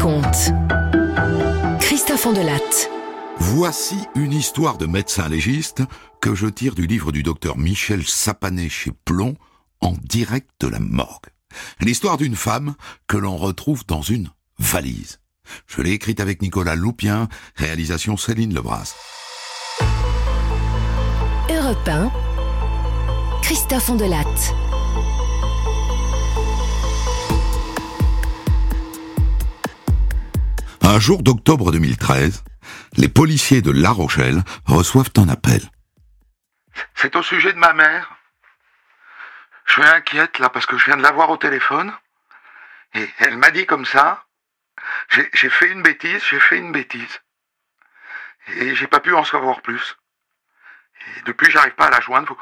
raconte. Christophe Andelatte. Voici une histoire de médecin légiste que je tire du livre du docteur Michel Sapané chez Plomb en direct de la morgue. L'histoire d'une femme que l'on retrouve dans une valise. Je l'ai écrite avec Nicolas Loupien, réalisation Céline Lebras. Europe 1. Christophe Andelatte. Un jour d'octobre 2013, les policiers de La Rochelle reçoivent un appel. C'est au sujet de ma mère. Je suis inquiète là parce que je viens de la voir au téléphone. Et elle m'a dit comme ça. J'ai fait une bêtise, j'ai fait une bêtise. Et j'ai pas pu en savoir plus. Et depuis, j'arrive pas à la joindre. Vous,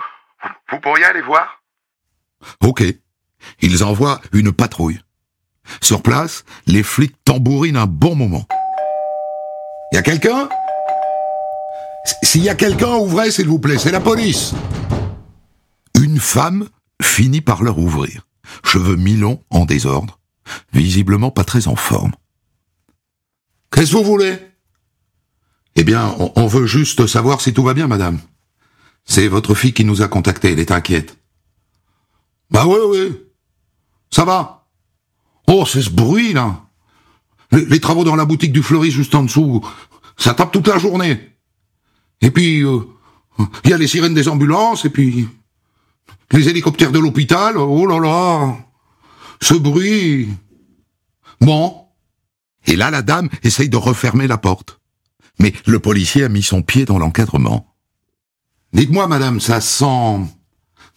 vous- vous pourriez aller voir? Ok. Ils envoient une patrouille. Sur place, les flics tambourinent un bon moment. Y a quelqu'un? S'il y a quelqu'un, ouvrez s'il vous plaît, c'est la police. Une femme finit par leur ouvrir. Cheveux mi-longs en désordre, visiblement pas très en forme. Qu'est-ce que vous voulez? Eh bien, on, on veut juste savoir si tout va bien, madame. C'est votre fille qui nous a contactés, elle est inquiète. Bah oui, oui. Ça va. Oh, c'est ce bruit, là. Les, travaux dans la boutique du fleuriste juste en dessous, ça tape toute la journée. Et puis, euh, il y a les sirènes des ambulances, et puis les hélicoptères de l'hôpital. Oh là là. Ce bruit. Bon. Et là, la dame essaye de refermer la porte. Mais le policier a mis son pied dans l'encadrement. Dites-moi, madame, ça sent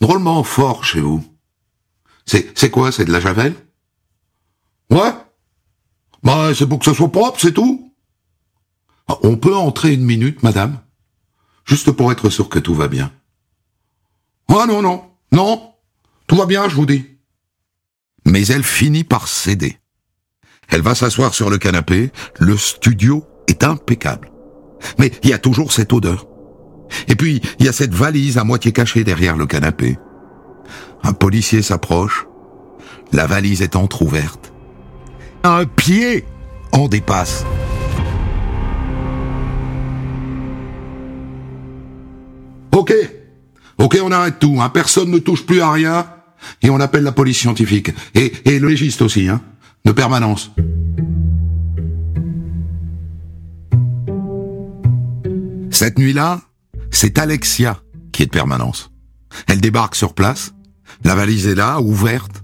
drôlement fort chez vous. C'est, c'est quoi, c'est de la javel? Ouais Bah, c'est pour que ce soit propre, c'est tout. Ah, On peut entrer une minute, madame Juste pour être sûr que tout va bien. Ah non, non, non, tout va bien, je vous dis. Mais elle finit par céder. Elle va s'asseoir sur le canapé, le studio est impeccable. Mais il y a toujours cette odeur. Et puis, il y a cette valise à moitié cachée derrière le canapé. Un policier s'approche. La valise est entr'ouverte. Un pied en dépasse. Ok. Ok, on arrête tout. Hein. Personne ne touche plus à rien. Et on appelle la police scientifique. Et, et le légiste aussi, hein. De permanence. Cette nuit-là, c'est Alexia qui est de permanence. Elle débarque sur place, la valise est là, ouverte,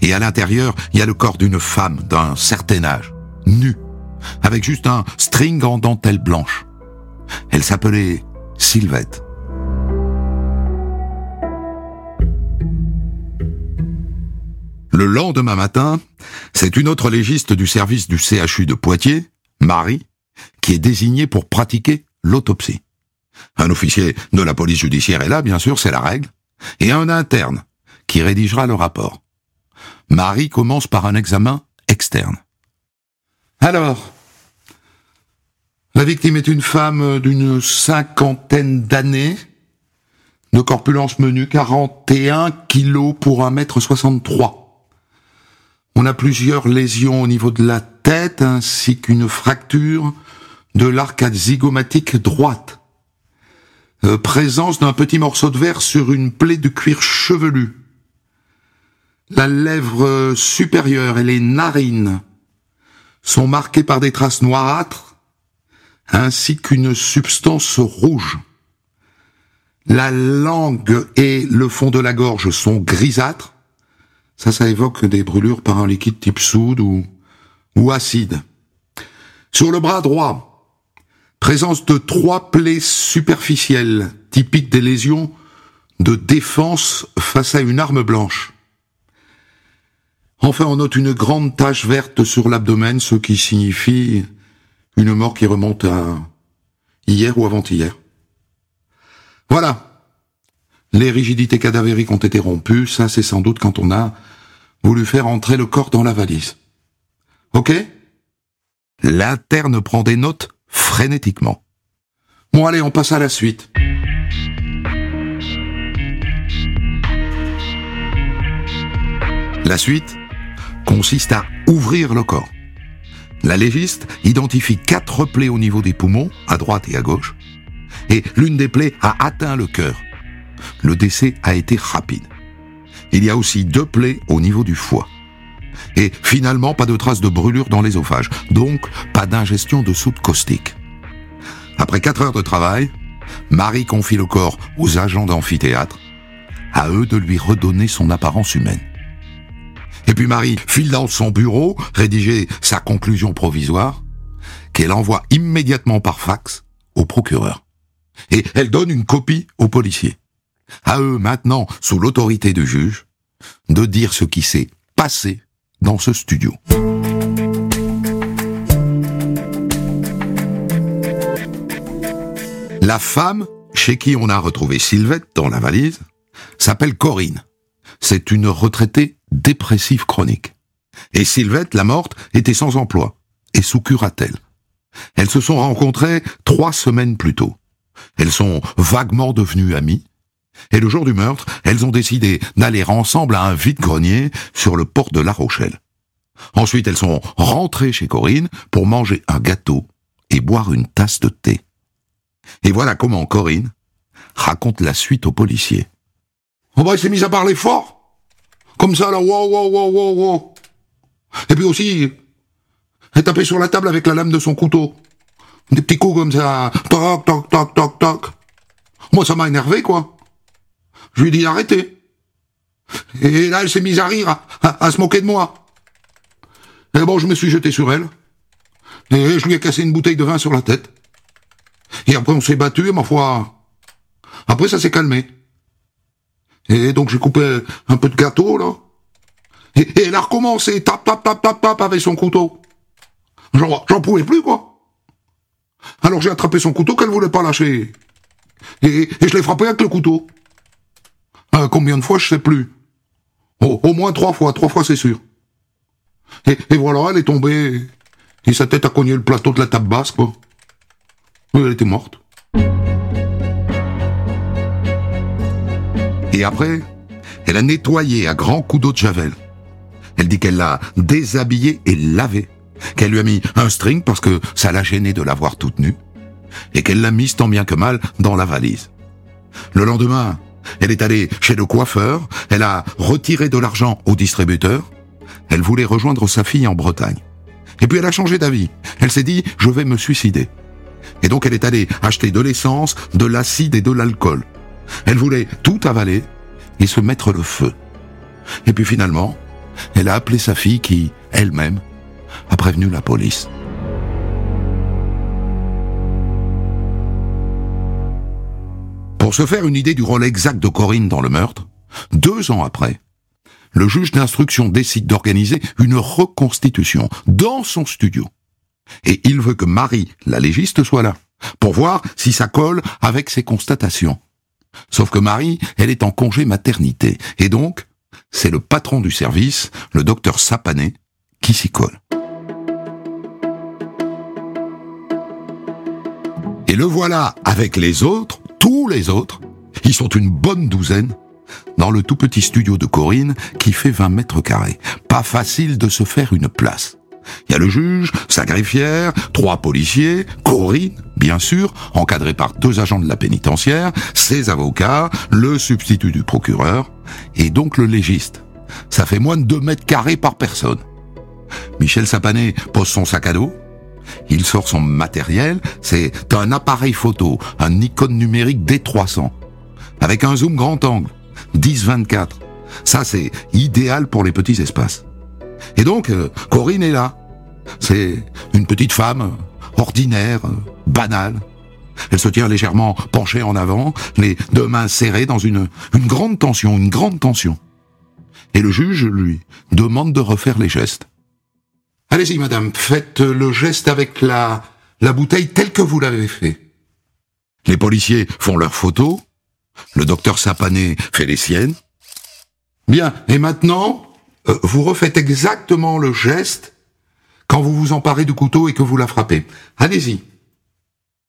et à l'intérieur, il y a le corps d'une femme d'un certain âge, nue, avec juste un string en dentelle blanche. Elle s'appelait Sylvette. Le lendemain matin, c'est une autre légiste du service du CHU de Poitiers, Marie, qui est désignée pour pratiquer l'autopsie. Un officier de la police judiciaire est là, bien sûr, c'est la règle, et un interne qui rédigera le rapport. Marie commence par un examen externe. Alors, la victime est une femme d'une cinquantaine d'années, de corpulence menue, 41 kilos pour 1m63. On a plusieurs lésions au niveau de la tête ainsi qu'une fracture de l'arcade zygomatique droite. Euh, présence d'un petit morceau de verre sur une plaie de cuir chevelu. La lèvre supérieure et les narines sont marquées par des traces noirâtres ainsi qu'une substance rouge. La langue et le fond de la gorge sont grisâtres. Ça, ça évoque des brûlures par un liquide type soude ou, ou acide. Sur le bras droit, présence de trois plaies superficielles, typiques des lésions de défense face à une arme blanche. Enfin, on note une grande tache verte sur l'abdomen, ce qui signifie une mort qui remonte à hier ou avant-hier. Voilà. Les rigidités cadavériques ont été rompues, ça c'est sans doute quand on a voulu faire entrer le corps dans la valise. Ok? L'interne prend des notes frénétiquement. Bon allez, on passe à la suite. La suite consiste à ouvrir le corps. La légiste identifie quatre plaies au niveau des poumons, à droite et à gauche, et l'une des plaies a atteint le cœur. Le décès a été rapide. Il y a aussi deux plaies au niveau du foie. Et finalement, pas de traces de brûlure dans l'ésophage, donc pas d'ingestion de soude caustique. Après quatre heures de travail, Marie confie le corps aux agents d'amphithéâtre, à eux de lui redonner son apparence humaine. Et puis Marie file dans son bureau, rédiger sa conclusion provisoire, qu'elle envoie immédiatement par fax au procureur. Et elle donne une copie aux policiers. À eux maintenant, sous l'autorité du juge, de dire ce qui s'est passé dans ce studio. La femme chez qui on a retrouvé Sylvette dans la valise s'appelle Corinne. C'est une retraitée dépressive chronique. Et Sylvette, la morte, était sans emploi et sous curatelle. Elles se sont rencontrées trois semaines plus tôt. Elles sont vaguement devenues amies. Et le jour du meurtre, elles ont décidé d'aller ensemble à un vide-grenier sur le port de La Rochelle. Ensuite, elles sont rentrées chez Corinne pour manger un gâteau et boire une tasse de thé. Et voilà comment Corinne raconte la suite aux policiers. Oh bah, il s'est mis à parler fort. Comme ça, là, wow, wow, wow, wow, wow. Et puis aussi, elle tapait sur la table avec la lame de son couteau. Des petits coups comme ça. Toc, toc, toc, toc, toc. Moi, ça m'a énervé, quoi. Je lui ai dit d'arrêter. Et là, elle s'est mise à rire, à, se moquer de moi. Et bon, je me suis jeté sur elle. Et je lui ai cassé une bouteille de vin sur la tête. Et après, on s'est battu, ma foi, après, ça s'est calmé. Et donc, j'ai coupé un peu de gâteau, là. Et, elle a recommencé, tap, tap, tap, tap, avec son couteau. J'en pouvais plus, quoi. Alors j'ai attrapé son couteau qu'elle voulait pas lâcher. Et, je l'ai frappé avec le couteau. Euh, combien de fois, je sais plus. au moins trois fois, trois fois c'est sûr. Et, et, voilà, elle est tombée. Et sa tête a cogné le plateau de la table basse, quoi. Elle était morte. Et après, elle a nettoyé à grands coups d'eau de javel. Elle dit qu'elle l'a déshabillée et lavée, qu'elle lui a mis un string parce que ça l'a gêné de la voir toute nue, et qu'elle l'a mise tant bien que mal dans la valise. Le lendemain, elle est allée chez le coiffeur, elle a retiré de l'argent au distributeur, elle voulait rejoindre sa fille en Bretagne. Et puis elle a changé d'avis. Elle s'est dit, je vais me suicider. Et donc elle est allée acheter de l'essence, de l'acide et de l'alcool. Elle voulait tout avaler et se mettre le feu. Et puis finalement, elle a appelé sa fille qui, elle-même, a prévenu la police. Pour se faire une idée du rôle exact de Corinne dans le meurtre, deux ans après, le juge d'instruction décide d'organiser une reconstitution dans son studio. Et il veut que Marie, la légiste, soit là, pour voir si ça colle avec ses constatations. Sauf que Marie, elle est en congé maternité, et donc, c'est le patron du service, le docteur Sapané, qui s'y colle. Et le voilà avec les autres, tous les autres, ils sont une bonne douzaine, dans le tout petit studio de Corinne qui fait 20 mètres carrés. Pas facile de se faire une place. Il y a le juge, sa greffière, trois policiers, Corinne, bien sûr, encadré par deux agents de la pénitentiaire, ses avocats, le substitut du procureur, et donc le légiste. Ça fait moins de deux mètres carrés par personne. Michel Sapané pose son sac à dos, il sort son matériel, c'est un appareil photo, un Nikon numérique D300, avec un zoom grand angle, 10-24. Ça, c'est idéal pour les petits espaces. Et donc, euh, Corinne est là. C'est une petite femme ordinaire, banale. Elle se tient légèrement penchée en avant, les deux mains serrées dans une, une grande tension, une grande tension. Et le juge lui demande de refaire les gestes. Allez-y, madame, faites le geste avec la, la bouteille telle que vous l'avez fait. Les policiers font leurs photos, le docteur Sapané fait les siennes. Bien, et maintenant, euh, vous refaites exactement le geste vous vous emparez du couteau et que vous la frappez. Allez-y.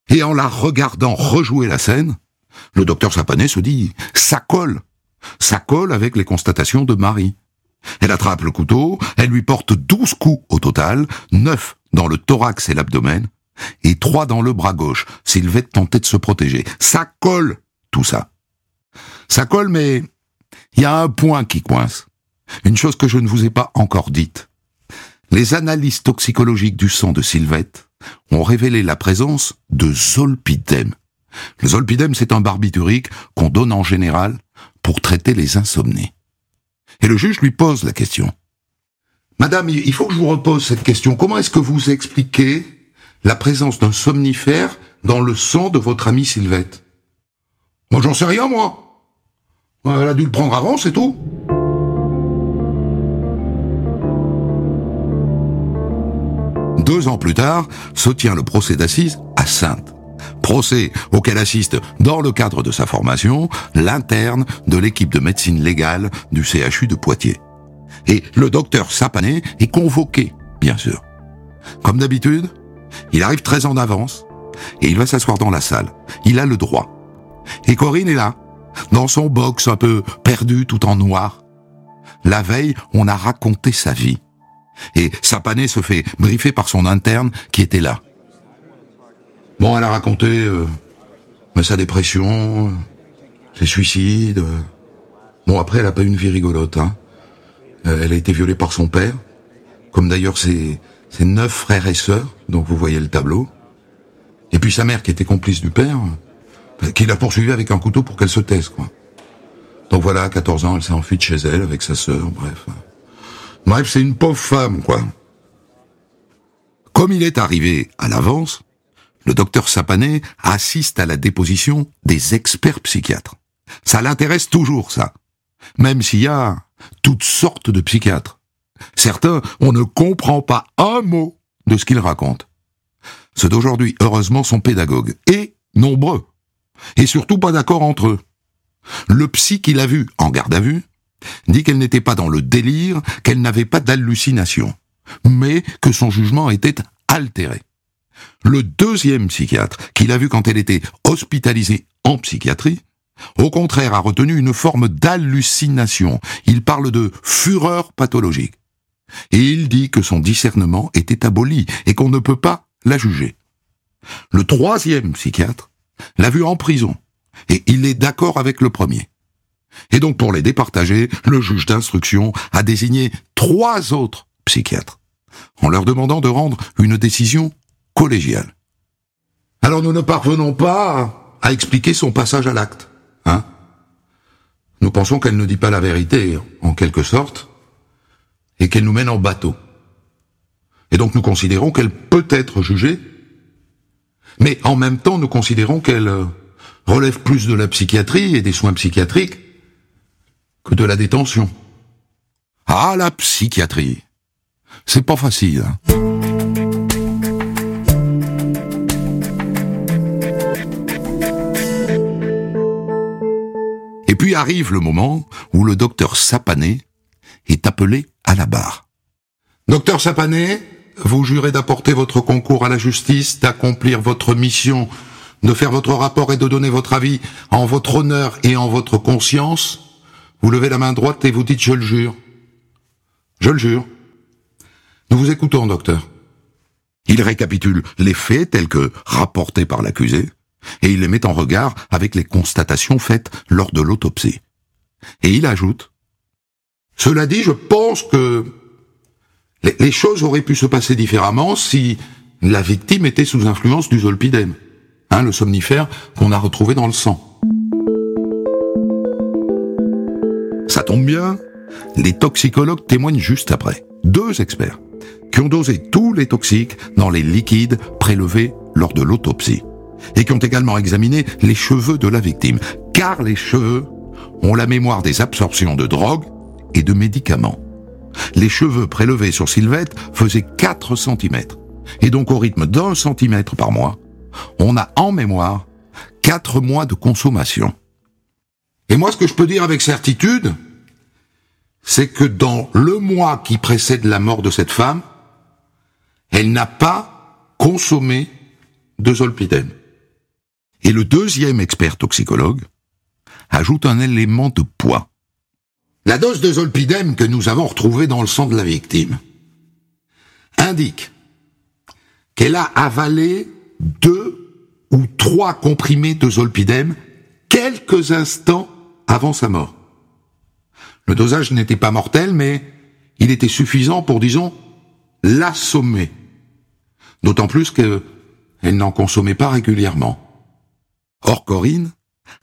Et en la regardant rejouer la scène, le docteur Sapanet se dit, ça colle. Ça colle avec les constatations de Marie. Elle attrape le couteau, elle lui porte douze coups au total, neuf dans le thorax et l'abdomen, et trois dans le bras gauche. Sylvette tentait de se protéger. Ça colle, tout ça. Ça colle, mais il y a un point qui coince. Une chose que je ne vous ai pas encore dite. Les analyses toxicologiques du sang de Sylvette ont révélé la présence de zolpidem. Le zolpidem, c'est un barbiturique qu'on donne en général pour traiter les insomnies. Et le juge lui pose la question. Madame, il faut que je vous repose cette question. Comment est-ce que vous expliquez la présence d'un somnifère dans le sang de votre amie Sylvette? Moi, j'en sais rien, moi. Elle a dû le prendre avant, c'est tout. Deux ans plus tard, se tient le procès d'assises à Sainte. Procès auquel assiste, dans le cadre de sa formation, l'interne de l'équipe de médecine légale du CHU de Poitiers. Et le docteur Sapané est convoqué, bien sûr. Comme d'habitude, il arrive très en avance et il va s'asseoir dans la salle. Il a le droit. Et Corinne est là, dans son box un peu perdu tout en noir. La veille, on a raconté sa vie. Et Sapané se fait briefer par son interne qui était là. Bon, elle a raconté euh, sa dépression, ses suicides. Bon, après, elle a pas eu une vie rigolote. Hein. Euh, elle a été violée par son père, comme d'ailleurs ses, ses neuf frères et sœurs, donc vous voyez le tableau. Et puis sa mère, qui était complice du père, euh, qui l'a poursuivie avec un couteau pour qu'elle se taise, quoi. Donc voilà, à 14 ans, elle s'est enfuie de chez elle avec sa sœur, bref. Bref, c'est une pauvre femme, quoi. Comme il est arrivé à l'avance, le docteur Sapané assiste à la déposition des experts psychiatres. Ça l'intéresse toujours, ça. Même s'il y a toutes sortes de psychiatres. Certains, on ne comprend pas un mot de ce qu'ils racontent. Ceux d'aujourd'hui, heureusement, sont pédagogues. Et nombreux. Et surtout pas d'accord entre eux. Le psy qu'il a vu en garde à vue dit qu'elle n'était pas dans le délire, qu'elle n'avait pas d'hallucination, mais que son jugement était altéré. Le deuxième psychiatre, qu'il a vu quand elle était hospitalisée en psychiatrie, au contraire a retenu une forme d'hallucination. Il parle de fureur pathologique. Et il dit que son discernement était aboli et qu'on ne peut pas la juger. Le troisième psychiatre l'a vu en prison et il est d'accord avec le premier. Et donc pour les départager, le juge d'instruction a désigné trois autres psychiatres en leur demandant de rendre une décision collégiale. Alors nous ne parvenons pas à expliquer son passage à l'acte. Hein nous pensons qu'elle ne dit pas la vérité, en quelque sorte, et qu'elle nous mène en bateau. Et donc nous considérons qu'elle peut être jugée, mais en même temps nous considérons qu'elle euh, relève plus de la psychiatrie et des soins psychiatriques que de la détention. Ah, la psychiatrie. C'est pas facile. Hein. Et puis arrive le moment où le docteur Sapané est appelé à la barre. Docteur Sapané, vous jurez d'apporter votre concours à la justice, d'accomplir votre mission, de faire votre rapport et de donner votre avis en votre honneur et en votre conscience vous levez la main droite et vous dites je le jure. Je le jure. Nous vous écoutons, docteur. Il récapitule les faits tels que rapportés par l'accusé, et il les met en regard avec les constatations faites lors de l'autopsie. Et il ajoute Cela dit, je pense que les, choses auraient pu se passer différemment si la victime était sous influence du zolpidem, hein, le somnifère qu'on a retrouvé dans le sang. Ça tombe bien, les toxicologues témoignent juste après. Deux experts qui ont dosé tous les toxiques dans les liquides prélevés lors de l'autopsie et qui ont également examiné les cheveux de la victime, car les cheveux ont la mémoire des absorptions de drogue et de médicaments. Les cheveux prélevés sur Sylvette faisaient 4 cm, et donc au rythme d'un centimètre par mois, on a en mémoire 4 mois de consommation. Et moi, ce que je peux dire avec certitude, c'est que dans le mois qui précède la mort de cette femme, elle n'a pas consommé de zolpidem. Et le deuxième expert toxicologue ajoute un élément de poids. La dose de zolpidem que nous avons retrouvée dans le sang de la victime indique qu'elle a avalé deux ou trois comprimés de zolpidem quelques instants avant sa mort. Le dosage n'était pas mortel, mais il était suffisant pour, disons, l'assommer. D'autant plus qu'elle n'en consommait pas régulièrement. Or, Corinne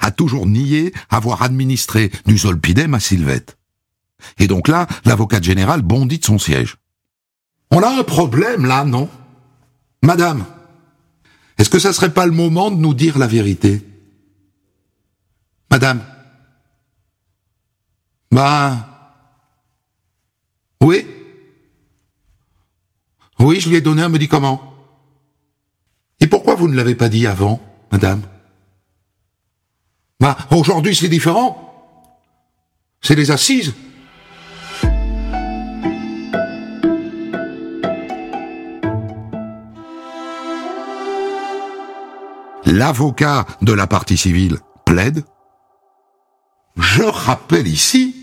a toujours nié avoir administré du zolpidem à Sylvette. Et donc là, l'avocat général bondit de son siège. On a un problème là, non? Madame, est-ce que ça serait pas le moment de nous dire la vérité? Madame Ben... Oui Oui, je lui ai donné un médicament. Et pourquoi vous ne l'avez pas dit avant, madame? Ben, aujourd'hui c'est différent. C'est les assises. L'avocat de la partie civile plaide. Je rappelle ici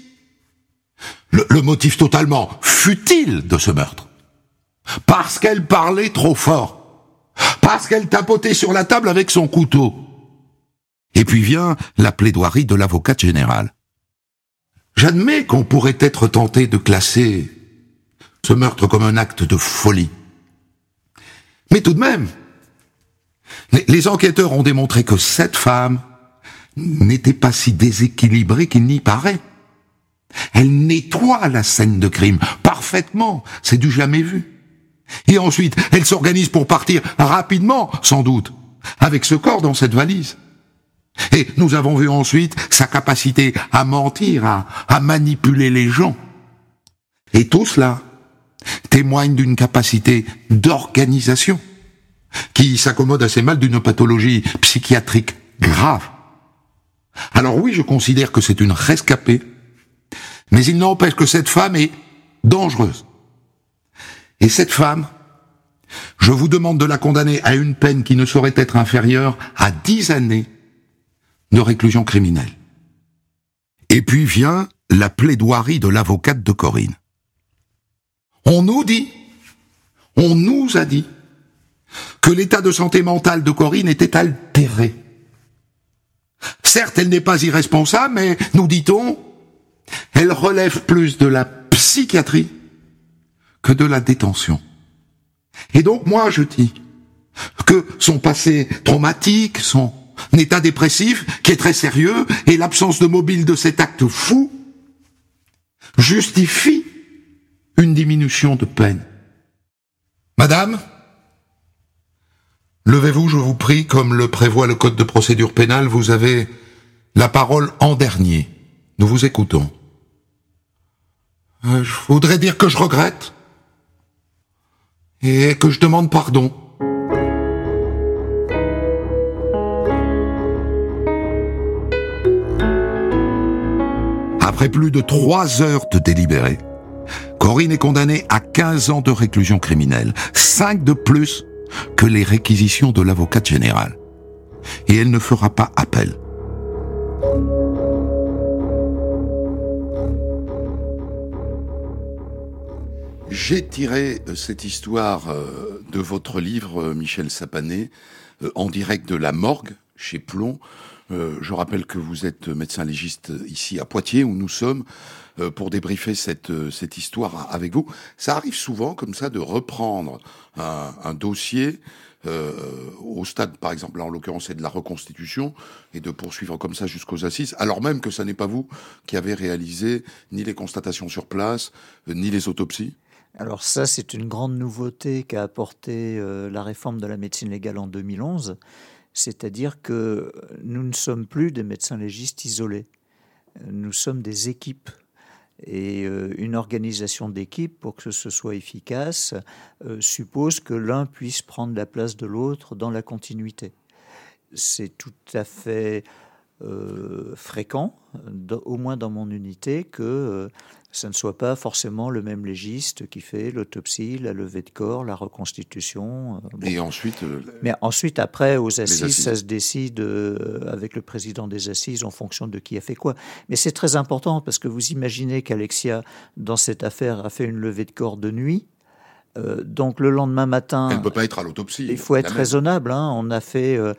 le, motif totalement futile de ce meurtre. Parce qu'elle parlait trop fort. Parce qu'elle tapotait sur la table avec son couteau. Et puis vient la plaidoirie de l'avocat général. J'admets qu'on pourrait être tenté de classer ce meurtre comme un acte de folie. Mais tout de même, les enquêteurs ont démontré que cette femme n'était pas si déséquilibrée qu'il n'y paraît. Elle nettoie la scène de crime parfaitement, c'est du jamais vu. Et ensuite, elle s'organise pour partir rapidement, sans doute, avec ce corps dans cette valise. Et nous avons vu ensuite sa capacité à mentir, à, manipuler les gens. Et tout cela témoigne d'une capacité d'organisation qui s'accommode assez mal d'une pathologie psychiatrique grave. Alors oui, je considère que c'est une rescapée, mais il n'empêche que cette femme est dangereuse. Et cette femme, je vous demande de la condamner à une peine qui ne saurait être inférieure à dix années de réclusion criminelle. Et puis vient la plaidoirie de l'avocate de Corinne. On nous dit, on nous a dit, que l'état de santé mentale de Corinne était altéré. Certes, elle n'est pas irresponsable, mais, nous dit-on, elle relève plus de la psychiatrie que de la détention. Et donc, moi, je dis que son passé traumatique, son état dépressif, qui est très sérieux, et l'absence de mobile de cet acte fou, justifie une diminution de peine. Madame, levez-vous, je vous prie, comme le prévoit le Code de procédure pénale, vous avez la parole en dernier. Nous vous écoutons. Euh, je voudrais dire que je regrette et que je demande pardon. Après plus de trois heures de délibéré, Corinne est condamnée à 15 ans de réclusion criminelle, 5 de plus que les réquisitions de l'avocat général. Et elle ne fera pas appel. J'ai tiré euh, cette histoire euh, de votre livre, euh, Michel Sapané, en direct de la morgue chez Plomb. Je rappelle que vous êtes médecin légiste ici à Poitiers, où nous sommes, pour débriefer cette, cette histoire avec vous. Ça arrive souvent comme ça de reprendre un, un dossier euh, au stade, par exemple, là en l'occurrence c'est de la reconstitution, et de poursuivre comme ça jusqu'aux assises, alors même que ce n'est pas vous qui avez réalisé ni les constatations sur place, ni les autopsies alors ça, c'est une grande nouveauté qu'a apporté euh, la réforme de la médecine légale en 2011, c'est-à-dire que nous ne sommes plus des médecins légistes isolés, nous sommes des équipes. Et euh, une organisation d'équipe, pour que ce soit efficace, euh, suppose que l'un puisse prendre la place de l'autre dans la continuité. C'est tout à fait euh, fréquent, au moins dans mon unité, que ce ne soit pas forcément le même légiste qui fait l'autopsie, la levée de corps, la reconstitution. Euh, Et ensuite euh, Mais ensuite, après, aux assises, ça se décide euh, avec le président des assises en fonction de qui a fait quoi. Mais c'est très important parce que vous imaginez qu'Alexia, dans cette affaire, a fait une levée de corps de nuit. Euh, donc le lendemain matin, elle ne peut pas être à l'autopsie. Il faut être raisonnable. Hein. On a fait, euh,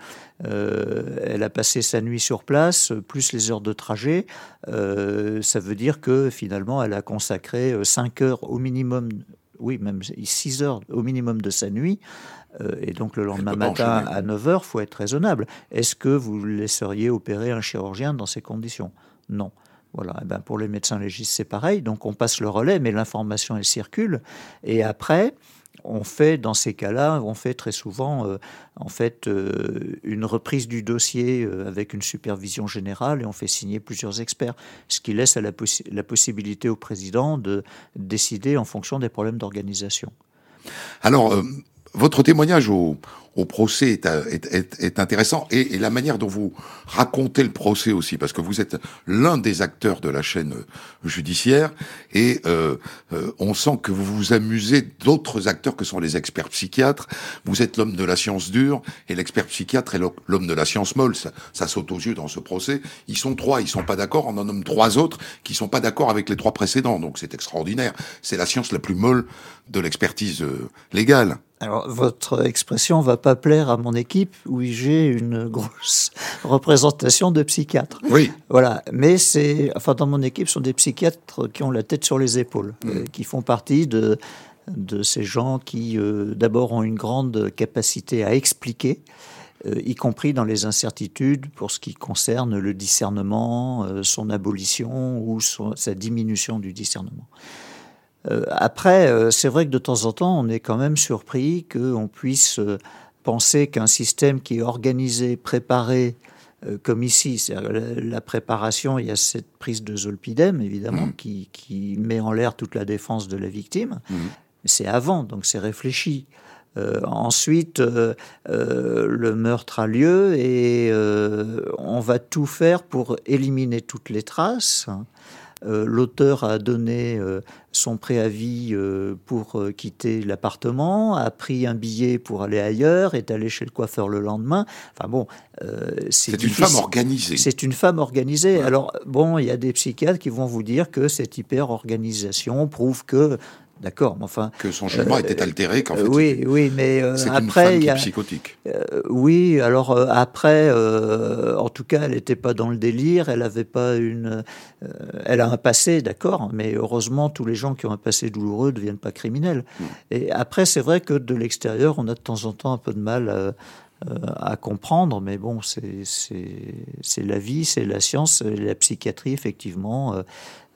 euh, elle a passé sa nuit sur place, plus les heures de trajet. Ça veut dire que finalement, elle a consacré 5 heures au minimum, oui, même 6 heures au minimum de sa nuit. et donc le lendemain matin à 9 heures, faut être raisonnable. Est-ce que vous laisseriez opérer un chirurgien dans ces conditions? Non. Voilà, eh ben pour les médecins légistes, c'est pareil. Donc on passe le relais, mais l'information, elle circule. Et après, on fait, dans ces cas-là, on fait très souvent euh, en fait, euh, une reprise du dossier euh, avec une supervision générale et on fait signer plusieurs experts, ce qui laisse la, la possibilité au président de décider en fonction des problèmes d'organisation. Alors, votre témoignage au, au procès est, est, est, intéressant et, et, la manière dont vous racontez le procès aussi, parce que vous êtes l'un des acteurs de la chaîne euh, judiciaire et euh, euh, on sent que vous vous amusez d'autres acteurs que sont les experts psychiatres. Vous êtes l'homme de la science dure et l'expert psychiatre est l'homme de la science molle. Ça, ça, saute aux yeux dans ce procès. Ils sont trois, ils sont pas d'accord. On en nomme trois autres qui sont pas d'accord avec les trois précédents. Donc c'est extraordinaire. C'est la science la plus molle de l'expertise euh, légale. Alors, votre expression va pas plaire à mon équipe où j'ai une grosse représentation de psychiatres. Oui. Voilà. Mais c'est, enfin, dans mon équipe, ce sont des psychiatres qui ont la tête sur les épaules, mm. euh, qui font partie de, de ces gens qui, euh, d'abord, ont une grande capacité à expliquer, euh, y compris dans les incertitudes pour ce qui concerne le discernement, son abolition ou sa diminution du discernement. Après, c'est vrai que de temps en temps, on est quand même surpris qu'on puisse penser qu'un système qui est organisé, préparé, comme ici, c'est-à-dire la préparation, il y a cette prise de zolpidem, évidemment, mmh. qui, met en l'air toute la défense de la victime. Mmh. C'est avant, donc c'est réfléchi. ensuite, le meurtre a lieu et on va tout faire pour éliminer toutes les traces. Euh, l'auteur a donné euh, son préavis euh, pour quitter l'appartement, a pris un billet pour aller ailleurs, est allé chez le coiffeur le lendemain. Enfin bon, c'est une femme organisée. C'est une femme organisée. Alors bon, il y a des psychiatres qui vont vous dire que cette hyper-organisation prouve que D'accord, mais enfin. Que son jugement était altéré, qu'en fait. Oui, oui, mais après. il y a, psychotique. oui, alors après, en tout cas, elle n'était pas dans le délire, elle n'avait pas une. elle a un passé, d'accord, mais heureusement, tous les gens qui ont un passé douloureux ne deviennent pas criminels. Hmm. Et après, c'est vrai que de l'extérieur, on a de temps en temps un peu de mal. à comprendre, mais bon, c'est la vie, c'est la science, la psychiatrie, effectivement,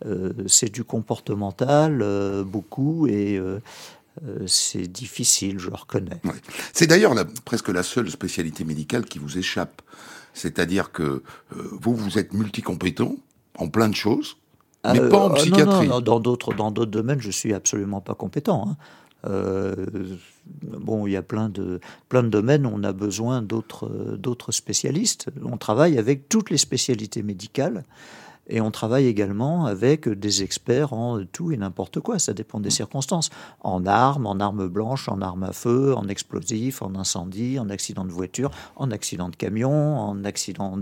euh, c'est du comportemental, euh, beaucoup, et euh, c'est difficile, je le reconnais. C'est d'ailleurs presque la seule spécialité médicale qui vous échappe. C'est-à-dire que vous, vous êtes multicompétent en plein de choses, mais pas en psychiatrie. Non, dans d'autres dans d'autres domaines, je suis absolument pas compétent. Hein. Bon, il y a plein de plein de domaines on a besoin d'autres spécialistes. On travaille avec toutes les spécialités médicales. Et on travaille également avec des experts en tout et n'importe quoi, ça dépend des circonstances. En armes, en armes blanches, en armes à feu, en explosifs, en incendie, en accident de voiture, en accident de camion, en accident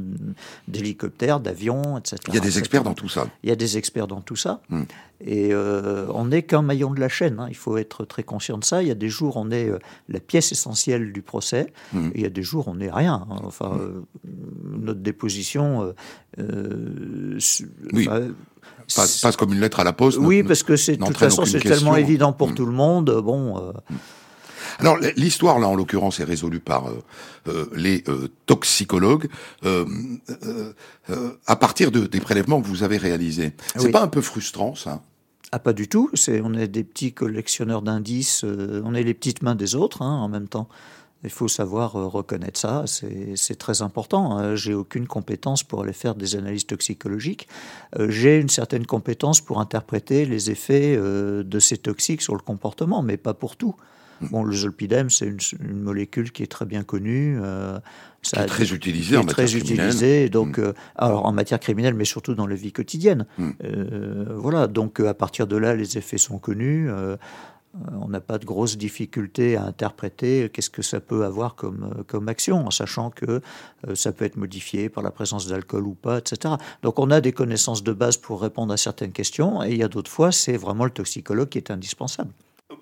d'hélicoptère, d'avion, etc. Il y a des experts dans tout ça. Il y a des experts dans tout ça. Hmm. Et euh, on n'est qu'un maillon de la chaîne, hein. il faut être très conscient de ça. Il y a des jours, on est euh, la pièce essentielle du procès, et il y a des jours, on n'est rien. Hein. Enfin, euh, notre déposition oui. passe, comme une lettre à la poste. Oui, parce que c'est de toute façon c'est tellement évident pour mm. tout le monde. Bon. Euh. Mm. Alors l'histoire là en l'occurrence est résolue par euh, euh, les toxicologues à partir de, des prélèvements que vous avez réalisés. C'est pas un peu frustrant ça? Ah, pas du tout. C'est, on est des petits collectionneurs d'indices. on est les petites mains des autres hein, en même temps. Il faut savoir euh, reconnaître ça, c'est très important. Hein. J'ai aucune compétence pour aller faire des analyses toxicologiques. Euh, j'ai une certaine compétence pour interpréter les effets euh, de ces toxiques sur le comportement, mais pas pour tout. Hmm. Bon, le zolpidem, c'est une, molécule qui est très bien connue. ça est très utilisée en matière très utilisée, donc alors en matière criminelle, mais surtout dans la vie quotidienne. Hmm. voilà, donc à partir de là, les effets sont connus. Euh, on n'a pas de grosses difficultés à interpréter qu'est-ce que ça peut avoir comme, euh, comme action, en sachant que euh, ça peut être modifié par la présence d'alcool ou pas, etc. Donc on a des connaissances de base pour répondre à certaines questions, et il y a d'autres fois, c'est vraiment le toxicologue qui est indispensable.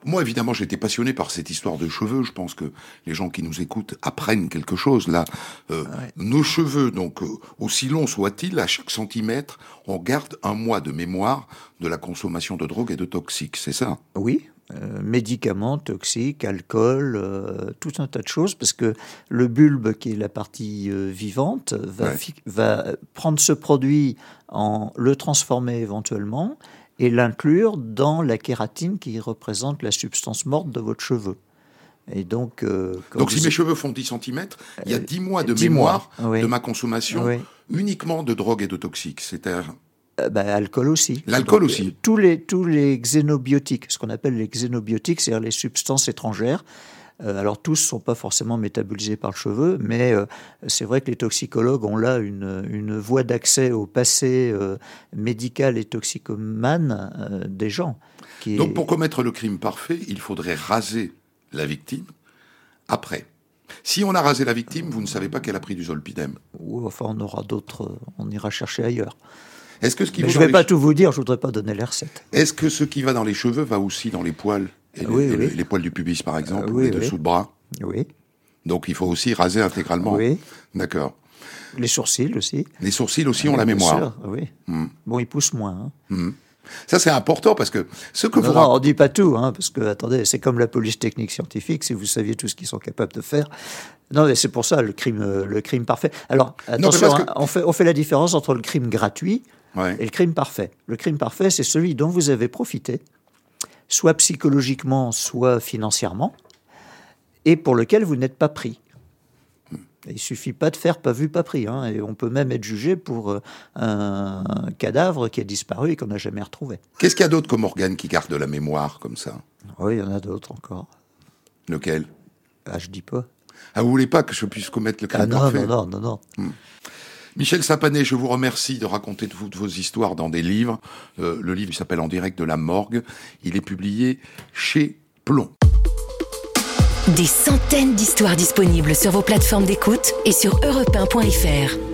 moi, évidemment, j'étais passionné par cette histoire de cheveux. Je pense que les gens qui nous écoutent apprennent quelque chose là. Euh, nos cheveux, donc euh, aussi longs soient-ils, à chaque centimètre, on garde un mois de mémoire de la consommation de drogue et de toxiques. C'est ça? Oui, euh, médicaments toxiques, alcool, euh, tout un tas de choses, parce que le bulbe, qui est la partie euh, vivante, va, Ouais. fi- va prendre ce produit, en le transformer éventuellement et l'inclure dans la kératine qui représente la substance morte de votre cheveu. Et donc, Donc, si mes cheveux font 10 cm, il y a 10 mois de 10 mémoire mois, oui. de ma consommation Oui. uniquement de drogue et de toxiques. C'est-à-dire Euh, bah, alcool aussi. L'alcool Donc, aussi. Tous les, tous les xénobiotiques, ce qu'on appelle les xénobiotiques, c'est-à-dire les substances étrangères. euh, alors tous ne sont pas forcément métabolisés par le cheveu, mais euh, c'est vrai que les toxicologues ont là une, une voie d'accès au passé médical et toxicomane des gens. Qui est- Donc, pour commettre le crime parfait, il faudrait raser la victime après. Si on a rasé la victime, vous ne savez pas qu'elle a pris du zolpidem. ou enfin, on aura d'autres, on ira chercher ailleurs. Est-ce que ce qui Mais va je ne vais les pas che- tout vous dire, je voudrais pas donner les recettes. Est-ce que ce qui va dans les cheveux va aussi dans les poils et, Oui, oui. les poils du pubis, par exemple, Euh, ou oui, les oui. dessous de bras? Oui, Donc, il faut aussi raser intégralement. oui. D'accord. Les sourcils aussi. Les sourcils aussi ont la Bien mémoire. sûr, oui. Hmm. Bon, ils poussent moins. hein. Ça, c'est important parce que ce que Non, vous non, on dit pas tout, hein, parce que, attendez, c'est comme la police technique scientifique, si vous saviez tout ce qu'ils sont capables de faire. Non, mais c'est pour ça le crime, euh, le crime parfait. Alors, attention, que- hein, on, fait, on fait la différence entre le crime gratuit Ouais. et le crime parfait. Le crime parfait, c'est celui dont vous avez profité, soit psychologiquement, soit financièrement, et pour lequel vous n'êtes pas pris. Il suffit pas de faire pas vu, pas pris. hein, et on peut même être jugé pour euh, un cadavre qui a disparu et qu'on n'a jamais retrouvé. Qu'est-ce qu'il y a d'autre comme organe qui garde de la mémoire comme ça? Oui, il y en a d'autres encore. Lequel? Ah, je dis pas. Ah, vous voulez pas que je puisse commettre le crime Ah non, parfait? non, non, non, non. Michel Sapanet, je vous remercie de raconter toutes vos histoires dans des livres. Euh, le livre s'appelle En direct de la morgue. Il est publié chez Plomb. Des centaines d'histoires disponibles sur vos plateformes d'écoute et sur europe1.fr.